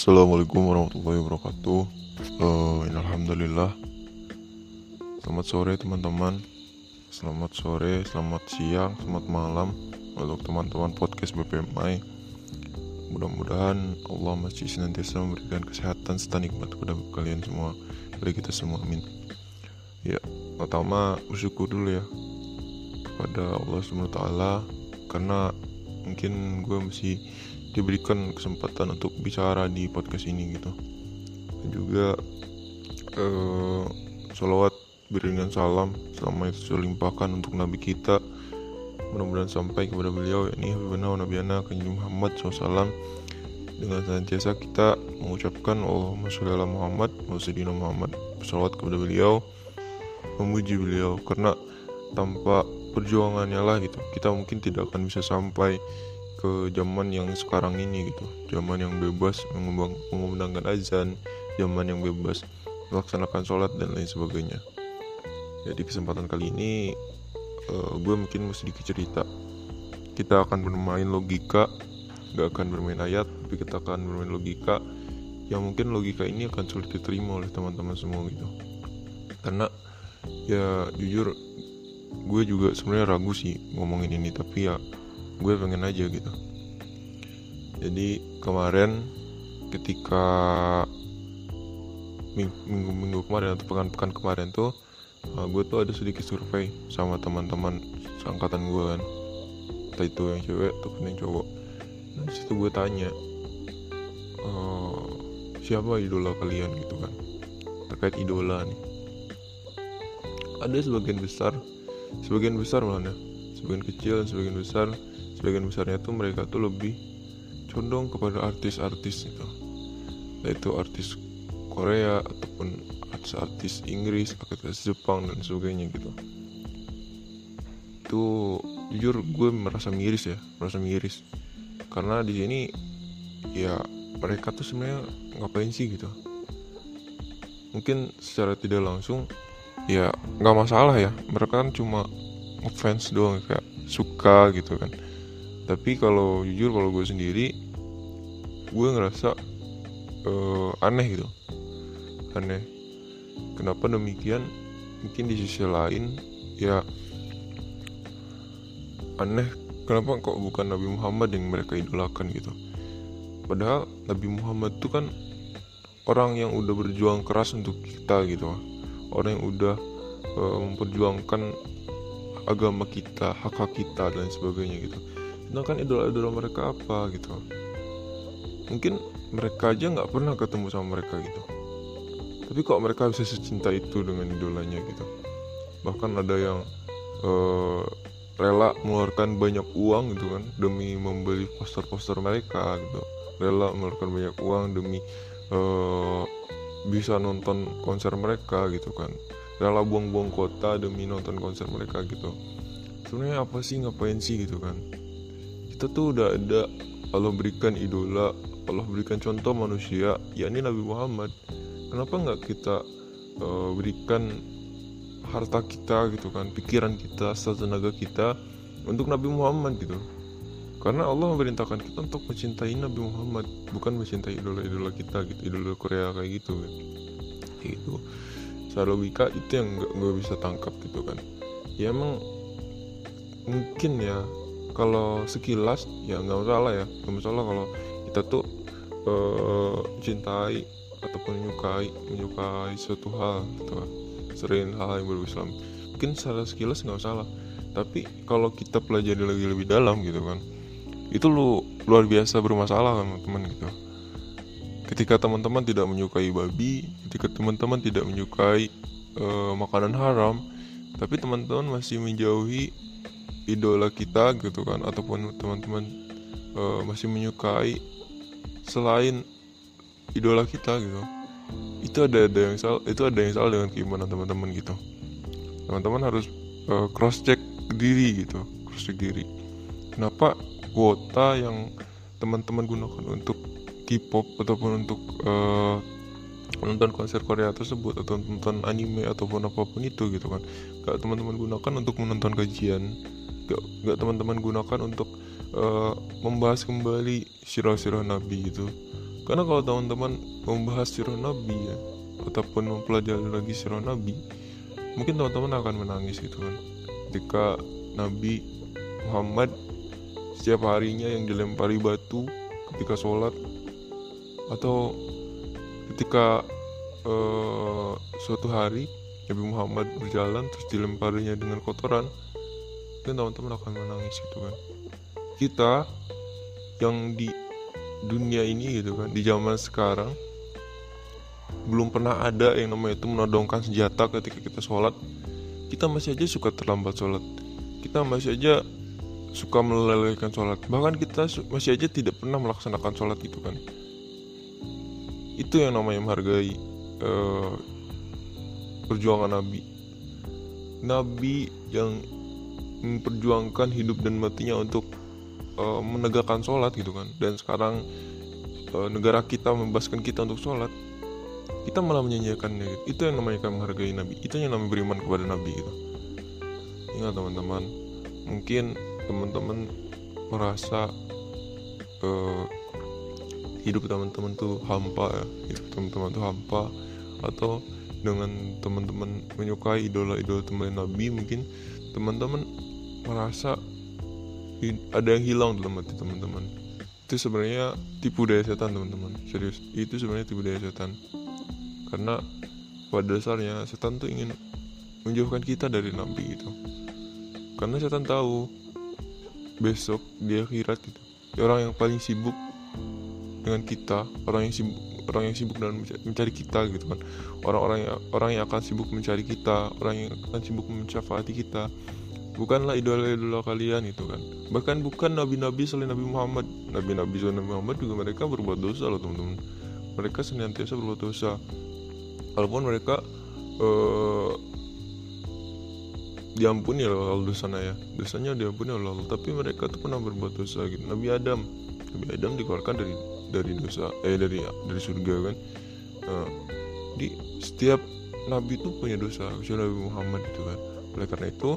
Assalamualaikum warahmatullahi wabarakatuh. Uh, Alhamdulillah. Selamat sore teman-teman. Selamat sore, selamat siang, selamat malam untuk teman-teman podcast BPMI. Mudah-mudahan Allah masih senantiasa memberikan kesehatan serta nikmat kepada kalian semua, dari kita semua. Amin. Ya, pertama bersyukur dulu ya kepada Allah Subhanahu Taala karena mungkin gue masih diberikan kesempatan untuk bicara di podcast ini gitu. Dan juga uh, salawat beriringan salam selama itu limpahkan untuk Nabi kita. Mudah-mudahan sampai kepada beliau yakni Habibana wa Nabiana Kanjeng Muhammad SAW dengan senantiasa kita mengucapkan Allahumma sholli ala Muhammad wa Muhammad. Bersalawat kepada beliau memuji beliau. Karena tanpa perjuangannya lah gitu kita mungkin tidak akan bisa sampai ke zaman yang sekarang ini gitu. Zaman yang bebas mengumandangkan azan zaman yang bebas melaksanakan sholat dan lain sebagainya. Jadi kesempatan kali ini uh, gue mungkin mau sedikit cerita. Kita akan bermain logika gak akan bermain ayat tapi kita akan bermain logika yang mungkin logika ini akan sulit diterima oleh teman-teman semua gitu. Karena ya jujur gue juga sebenarnya ragu sih ngomongin ini tapi ya gue pengen aja gitu. Jadi kemarin ketika minggu minggu kemarin atau pekan-pekan kemarin tuh uh, gue tuh ada sedikit survei sama teman-teman seangkatan gue kan. Entah itu yang cewek ataupun yang cowok. Nah di situ gue tanya uh, siapa idola kalian? gitu kan. Terkait idola nih. Ada sebagian besar sebagian besar malah sebagian kecil sebagian besar sebagian besarnya tuh mereka tuh lebih condong kepada artis-artis itu yaitu artis Korea ataupun artis-artis Inggris, artis Jepang dan sebagainya gitu. Itu jujur gue merasa miris ya merasa miris. Karena di sini ya mereka tuh sebenarnya ngapain sih gitu? Mungkin secara tidak langsung ya nggak masalah ya. Mereka kan cuma ngefans doang kayak suka gitu kan tapi kalau jujur kalau gue sendiri gue ngerasa uh, aneh gitu. Aneh. Kenapa demikian? Mungkin di sisi lain ya aneh. Kenapa kok bukan Nabi Muhammad yang mereka idolakan gitu? Padahal Nabi Muhammad itu kan orang yang udah berjuang keras untuk kita gitu. Orang yang udah uh, memperjuangkan agama kita hak hak kita dan sebagainya gitu sedangkan idola-idola mereka apa gitu? Mungkin mereka aja nggak pernah ketemu sama mereka gitu. Tapi kok mereka bisa secinta itu dengan idolanya gitu? Bahkan ada yang uh, rela mengeluarkan banyak uang gitu kan demi membeli poster-poster mereka gitu. Rela mengeluarkan banyak uang demi uh, bisa nonton konser mereka gitu kan. Rela buang-buang kota demi nonton konser mereka gitu. Sebenarnya apa sih? Ngapain sih gitu kan kita tuh udah ada Allah berikan idola Allah berikan contoh manusia yakni Nabi Muhammad. Kenapa nggak kita uh, berikan harta kita gitu kan pikiran kita tenaga kita untuk Nabi Muhammad gitu? Karena Allah memerintahkan kita untuk mencintai Nabi Muhammad bukan mencintai idola-idola kita gitu idola Korea kayak gitu kan. Gitu. Secara logika itu yang nggak bisa tangkap gitu kan. Ya emang mungkin ya kalau sekilas ya nggak masalah ya. Nggak masalah kalau kita tuh uh, cintai ataupun menyukai menyukai suatu hal gitu sering hal yang berbau Islam. Mungkin secara sekilas nggak masalah. Tapi kalau kita pelajari lagi lebih dalam gitu kan itu lu luar biasa bermasalah kan teman-teman gitu. Ketika teman-teman tidak menyukai babi ketika teman-teman tidak menyukai uh, makanan haram tapi teman-teman masih menjauhi idola kita gitu kan ataupun teman-teman uh, masih menyukai selain idola kita gitu. Itu ada ada yang salah itu ada yang salah dengan keimanan teman-teman gitu. Teman-teman harus uh, cross check diri gitu cross check diri. Kenapa kuota yang teman-teman gunakan untuk K-pop ataupun untuk uh, menonton konser Korea tersebut atau nonton anime ataupun apa pun itu gitu kan. Gak teman-teman gunakan untuk menonton kajian gak, gak teman-teman gunakan untuk uh, membahas kembali sirah-sirah Nabi gitu. Karena kalau teman-teman membahas sirah nabi ya ataupun mempelajari lagi sirah nabi mungkin teman-teman akan menangis gitu kan. Ketika nabi Muhammad setiap harinya yang dilempari batu ketika sholat atau ketika uh, suatu hari Nabi Muhammad berjalan terus dilemparinya dengan kotoran dan teman-teman akan menangis gitu kan. Kita yang di dunia ini gitu kan di zaman sekarang belum pernah ada yang namanya itu menodongkan senjata ketika kita sholat. Kita masih aja suka terlambat sholat. Kita masih aja suka melelehkan sholat. Bahkan kita masih aja tidak pernah melaksanakan sholat gitu kan. Itu yang namanya menghargai uh, perjuangan Nabi. Nabi yang memperjuangkan hidup dan matinya untuk uh, menegakkan sholat gitu kan. Dan sekarang uh, negara kita membebaskan kita untuk sholat kita malah menyanyiakannya gitu. itu yang namanya kami menghargai Nabi. Itu yang namanya beriman kepada Nabi gitu. Ingat teman-teman mungkin teman-teman merasa uh, hidup teman-teman tuh hampa ya. Hidup teman-teman tuh hampa. Atau dengan teman-teman menyukai idola-idola teman Nabi mungkin teman-teman merasa ada yang hilang dalam hati teman-teman. Itu sebenarnya tipu daya setan teman-teman. Serius itu sebenarnya tipu daya setan. Karena pada dasarnya setan tuh ingin menjauhkan kita dari nabi itu karena setan tahu besok dia akhirat gitu orang yang paling sibuk dengan kita orang yang sibuk orang yang sibuk dalam mencari kita gitu kan. Orang-orang yang orang yang akan sibuk mencari kita orang yang akan sibuk mencapai kita bukanlah idola-idola kalian itu kan. Bahkan bukan nabi-nabi selain Nabi Muhammad. Nabi-nabi selain Nabi Muhammad juga mereka berbuat dosa loh teman-teman. Mereka senantiasa berbuat dosa. Walaupun mereka uh, diampuni oleh Allah dosanya ya. Dosanya diampuni oleh Allah. Tapi mereka tuh pernah berbuat dosa gitu. Nabi Adam. Nabi Adam dikeluarkan dari dari dosa eh dari dari surga kan. Uh, di setiap nabi itu punya dosa kecuali Nabi Muhammad itu kan. Oleh karena itu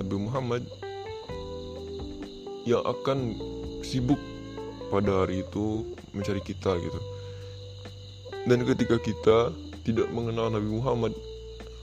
Nabi Muhammad yang akan sibuk pada hari itu mencari kita gitu. Dan ketika kita tidak mengenal Nabi Muhammad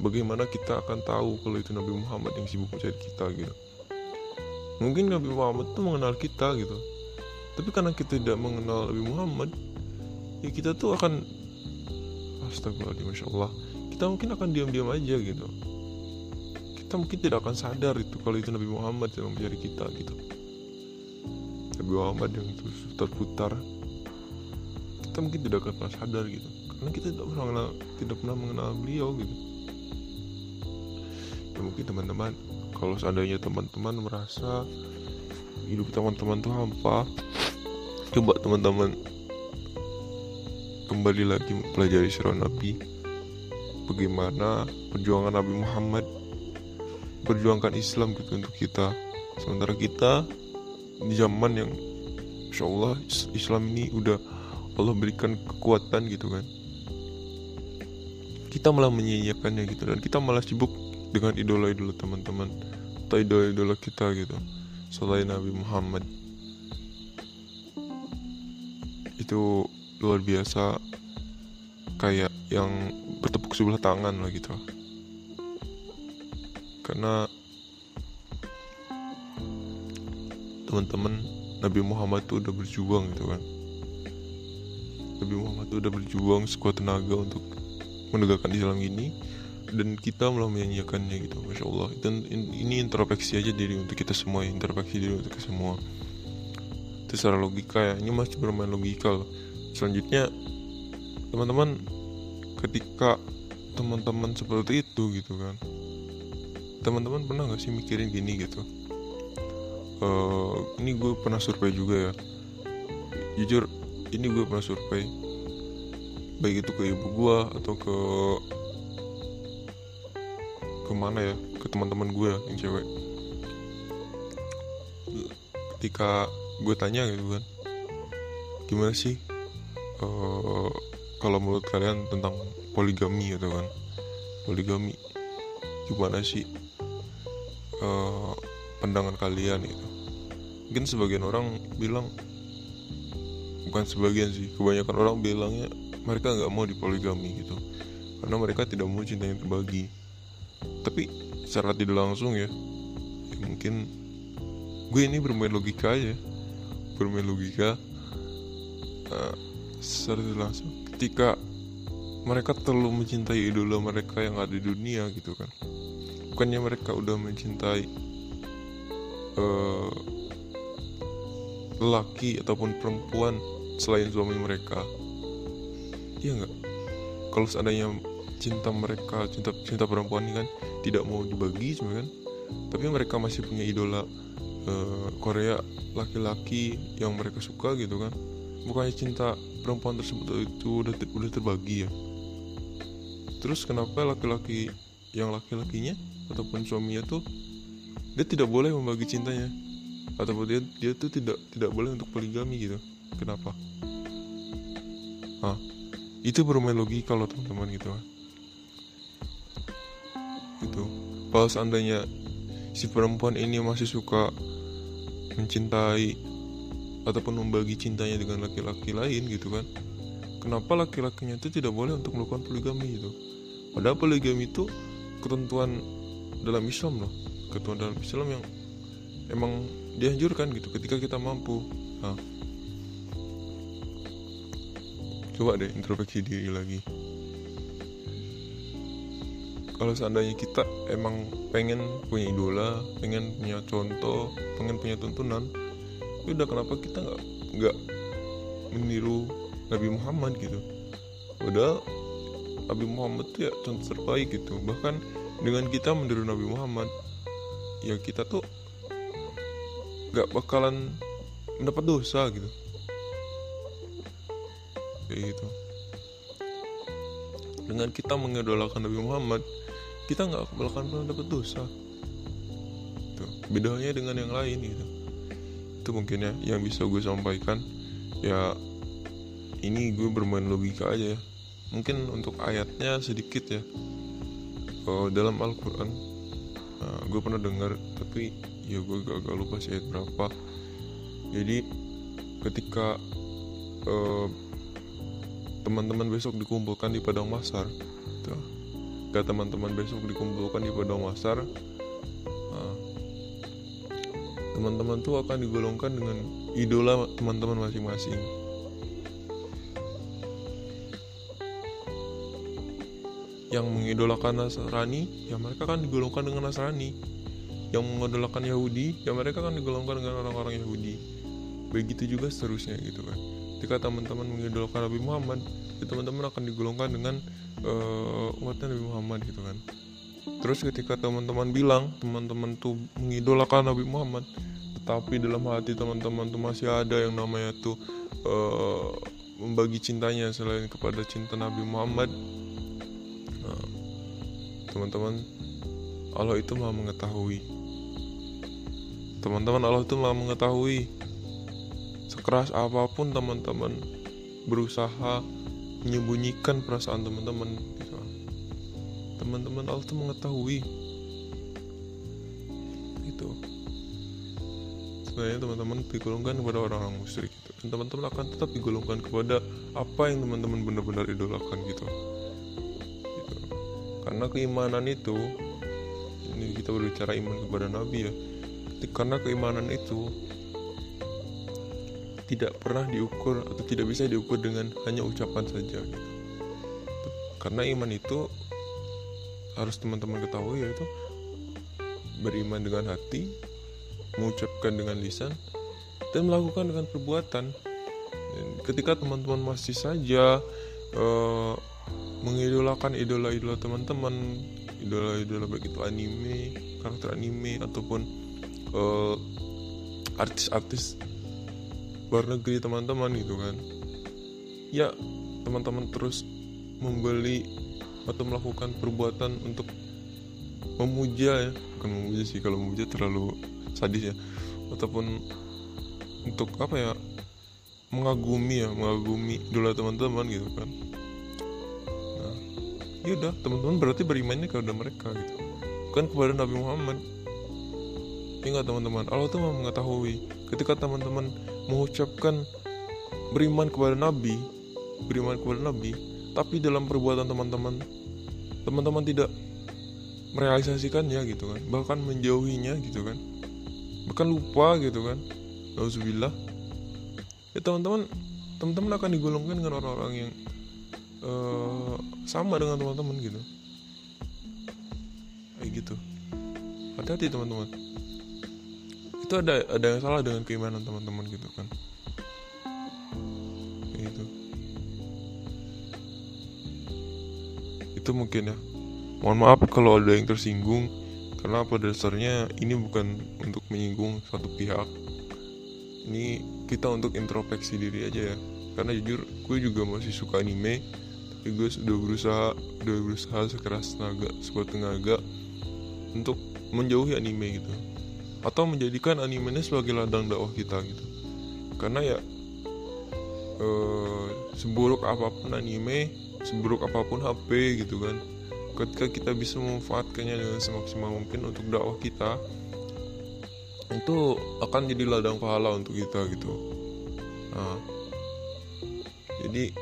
bagaimana kita akan tahu kalau itu Nabi Muhammad yang sibuk mencari kita gitu? Mungkin Nabi Muhammad itu mengenal kita gitu. Tapi karena kita tidak mengenal Nabi Muhammad ya kita tuh akan astagfirullahaladzim Masya Allah. Kita mungkin akan diam-diam aja gitu kita mungkin tidak akan sadar itu kalau itu Nabi Muhammad yang mencari kita gitu. Nabi Muhammad yang terus terputar. Kita mungkin tidak akan pernah sadar gitu. Karena kita tidak pernah mengenal, tidak pernah mengenal beliau gitu. Ya mungkin teman-teman kalau seandainya teman-teman merasa hidup teman-teman tuh hampa coba teman-teman kembali lagi mempelajari sirah Nabi. Bagaimana perjuangan Nabi Muhammad perjuangkan Islam gitu untuk kita. Sementara kita di zaman yang Insya Allah Islam ini udah Allah berikan kekuatan gitu kan. Kita malah menyia-nyiakannya gitu dan kita malah sibuk dengan idola-idola teman-teman atau idola-idola kita gitu. Selain Nabi Muhammad. Itu luar biasa kayak yang bertepuk sebelah tangan lah gitu karena teman-teman Nabi Muhammad tuh udah berjuang gitu kan. Nabi Muhammad tuh udah berjuang sekuat tenaga untuk menegakkan Islam ini. Dan kita malah menyanyikannya gitu Masya Allah. Dan ini introspeksi aja diri untuk kita semua introspeksi diri untuk kita semua. Itu secara logika ya. Ini masih bermain logika loh. Selanjutnya teman-teman ketika teman-teman seperti itu gitu kan teman-teman pernah nggak sih mikirin gini gitu? Uh, ini gue pernah survei juga ya. Jujur ini gue pernah survei. Baik itu ke ibu gue atau ke ke mana ya? Ke teman-teman gue yang cewek. Ketika gue tanya gitu kan gimana sih uh, kalau menurut kalian tentang poligami? Gitu kan. Poligami? Gimana sih uh, pandangan kalian itu. Mungkin sebagian orang bilang bukan sebagian sih kebanyakan orang bilangnya mereka nggak mau dipoligami gitu. Karena mereka tidak mau cinta yang terbagi. Tapi secara tidak langsung ya, ya mungkin gue ini bermain logika aja. Bermain logika uh, secara tidak langsung. Ketika mereka terlalu mencintai idola mereka yang ada di dunia gitu kan bukannya mereka udah mencintai uh, lelaki ataupun perempuan selain suami mereka? Iya nggak? Kalau seandainya cinta mereka cinta cinta perempuan ini kan tidak mau dibagi sebenarnya kan? Tapi mereka masih punya idola uh, Korea laki-laki yang mereka suka gitu kan? Bukannya cinta perempuan tersebut itu udah udah terbagi ya? Terus kenapa laki-laki yang laki-lakinya ataupun suaminya tuh dia tidak boleh membagi cintanya. Ataupun dia dia tuh tidak tidak boleh untuk poligami gitu. Kenapa? Ah itu bermain logika loh teman-teman gitu kan gitu. Kalau seandainya si perempuan ini masih suka mencintai ataupun membagi cintanya dengan laki-laki lain gitu kan kenapa laki-lakinya itu tidak boleh untuk melakukan poligami gitu? Padahal poligami itu ketentuan dalam Islam loh. Ketentuan dalam Islam yang emang dianjurkan gitu ketika kita mampu. Nah, coba deh introspeksi diri lagi. Kalau seandainya kita emang pengen punya idola pengen punya contoh pengen punya tuntunan ya udah kenapa kita nggak nggak meniru Nabi Muhammad gitu? Udah Nabi Muhammad itu ya contoh terbaik gitu. Bahkan dengan kita meniru Nabi Muhammad ya kita tuh nggak bakalan mendapat dosa gitu. Kayak gitu. Dengan kita mengidolakan Nabi Muhammad kita nggak bakalan pernah dapat dosa. Tuh, bedanya dengan yang lain gitu. Itu mungkin ya yang bisa gue sampaikan. Ya ini gue bermain logika aja ya. Mungkin untuk ayatnya sedikit ya oh, dalam Al-Quran. Nah, gue pernah dengar tapi ya gue gak, gak lupa sih ayat berapa. Jadi ketika uh, teman-teman besok dikumpulkan di padang masar tuh ketika teman-teman besok dikumpulkan di padang masar nah, teman-teman tuh akan digolongkan dengan idola teman-teman masing-masing yang mengidolakan Nasrani ya mereka kan digolongkan dengan Nasrani. Yang mengidolakan Yahudi ya mereka kan digolongkan dengan orang-orang Yahudi. Begitu juga seterusnya gitu kan. Ketika teman-teman mengidolakan Nabi Muhammad ya teman-teman akan digolongkan dengan uh, umatnya Nabi Muhammad gitu kan. Terus ketika teman-teman bilang teman-teman tuh mengidolakan Nabi Muhammad tetapi dalam hati teman-teman tuh masih ada yang namanya tuh uh, membagi cintanya selain kepada cinta Nabi Muhammad teman-teman Allah itu maha mengetahui. Teman-teman Allah itu maha mengetahui. Sekeras apa pun teman-teman berusaha menyembunyikan perasaan teman-teman gitu. teman-teman Allah tuh mengetahui. Itu sebenarnya teman-teman digolongkan kepada orang-orang musyrik gitu. dan teman-teman akan tetap digolongkan kepada apa yang teman-teman benar-benar idolakan gitu karena keimanan itu ini kita berbicara iman kepada Nabi ya karena keimanan itu tidak pernah diukur atau tidak bisa diukur dengan hanya ucapan saja gitu. karena iman itu harus teman-teman ketahui yaitu beriman dengan hati mengucapkan dengan lisan dan melakukan dengan perbuatan dan ketika teman-teman masih saja uh, mengidolakan idola-idola teman-teman idola-idola baik itu anime karakter anime ataupun uh, artis-artis luar negeri teman-teman gitu kan. Ya teman-teman terus membeli atau melakukan perbuatan untuk memuja ya. Bukan memuja sih kalau memuja terlalu sadis ya. Ataupun untuk apa ya mengagumi ya mengagumi idola teman-teman gitu kan ya udah teman-teman berarti berimannya kepada mereka gitu. Bukan kepada Nabi Muhammad. Ingat teman-teman Allah tuh mengetahui. Ketika teman-teman mengucapkan beriman kepada nabi beriman kepada nabi tapi dalam perbuatan teman-teman teman-teman tidak merealisasikannya gitu kan. Bahkan menjauhinya gitu kan. Bahkan lupa gitu kan. Alhamdulillah ya teman-teman teman-teman akan digolongkan dengan orang-orang yang uh, sama dengan teman-teman gitu. Kayak gitu. Hati-hati teman-teman. Itu ada ada yang salah dengan keimanan teman-teman gitu kan. Kayak gitu. Itu mungkin ya. Mohon maaf kalau ada yang tersinggung karena pada dasarnya ini bukan untuk menyinggung satu pihak. Ini kita untuk introspeksi diri aja ya. Karena jujur gue juga masih suka anime tapi gue sudah berusaha udah berusaha sekeras tenaga sekuat tenaga untuk menjauhi anime gitu. Atau menjadikan animenya sebagai ladang dakwah kita gitu. Karena ya eh, seburuk apa pun anime seburuk apa pun HP gitu kan ketika kita bisa memanfaatkannya dengan semaksimal mungkin untuk dakwah kita itu akan jadi ladang pahala untuk kita gitu. Nah jadi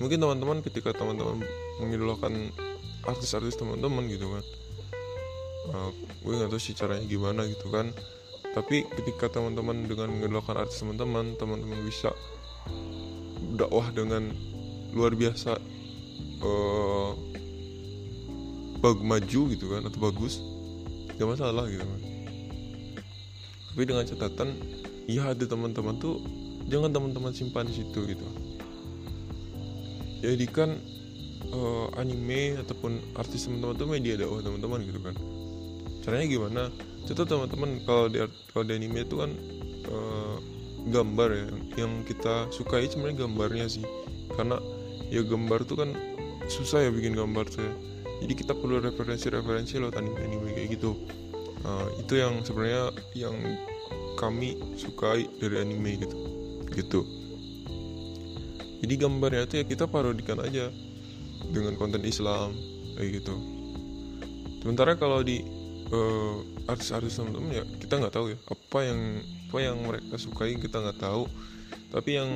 mungkin teman-teman ketika teman-teman mengidolakan artis-artis teman-teman gitu kan nah, gue nggak tahu sih caranya gimana gitu kan. Tapi ketika teman-teman dengan mengidolakan artis teman-teman teman-teman bisa dakwah dengan luar biasa uh, bag maju gitu kan atau bagus gak masalah gitu kan. Tapi dengan catatan ya ada teman-teman tuh jangan teman-teman simpan di situ gitu jadikan uh, anime ataupun artis teman-teman tuh media dakwah teman-teman gitu kan. Caranya gimana? Contoh teman-teman kalau di kalau di anime itu kan uh, gambar ya yang kita sukai sebenarnya gambarnya sih. Karena ya gambar tuh kan susah ya bikin gambar tuh ya. Jadi kita perlu referensi-referensi lewat anime-anime kayak gitu. Uh, itu yang sebenarnya yang kami sukai dari anime gitu. Gitu jadi gambarnya itu ya kita parodikan aja dengan konten Islam kayak gitu. Sementara kalau di uh, artis-artis teman-teman ya kita nggak tahu ya apa yang apa yang mereka sukai kita nggak tahu. Tapi yang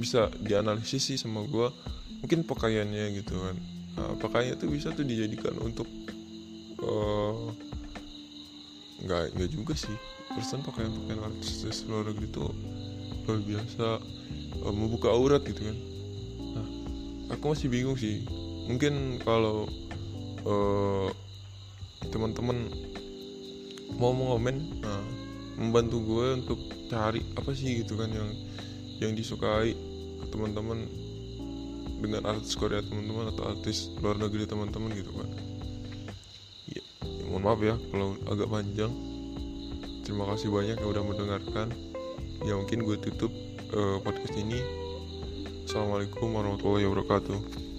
bisa dianalisis sih sama gue mungkin pakaiannya gitu kan. Nah, pakaiannya tuh bisa tuh dijadikan untuk uh, nggak nggak juga sih. Persen pakaian pakaian artis luar negeri itu luar biasa uh, membuka aurat gitu kan? Nah aku masih bingung sih. Mungkin kalau uh, teman-teman mau mengomen nah, membantu gue untuk cari apa sih gitu kan yang yang disukai teman-teman dengan artis Korea teman-teman atau artis luar negeri teman-teman gitu kan? Ya, ya mohon maaf ya kalau agak panjang. Terima kasih banyak yang udah mendengarkan. Ya mungkin gue tutup uh, podcast ini. Assalamualaikum warahmatullahi wabarakatuh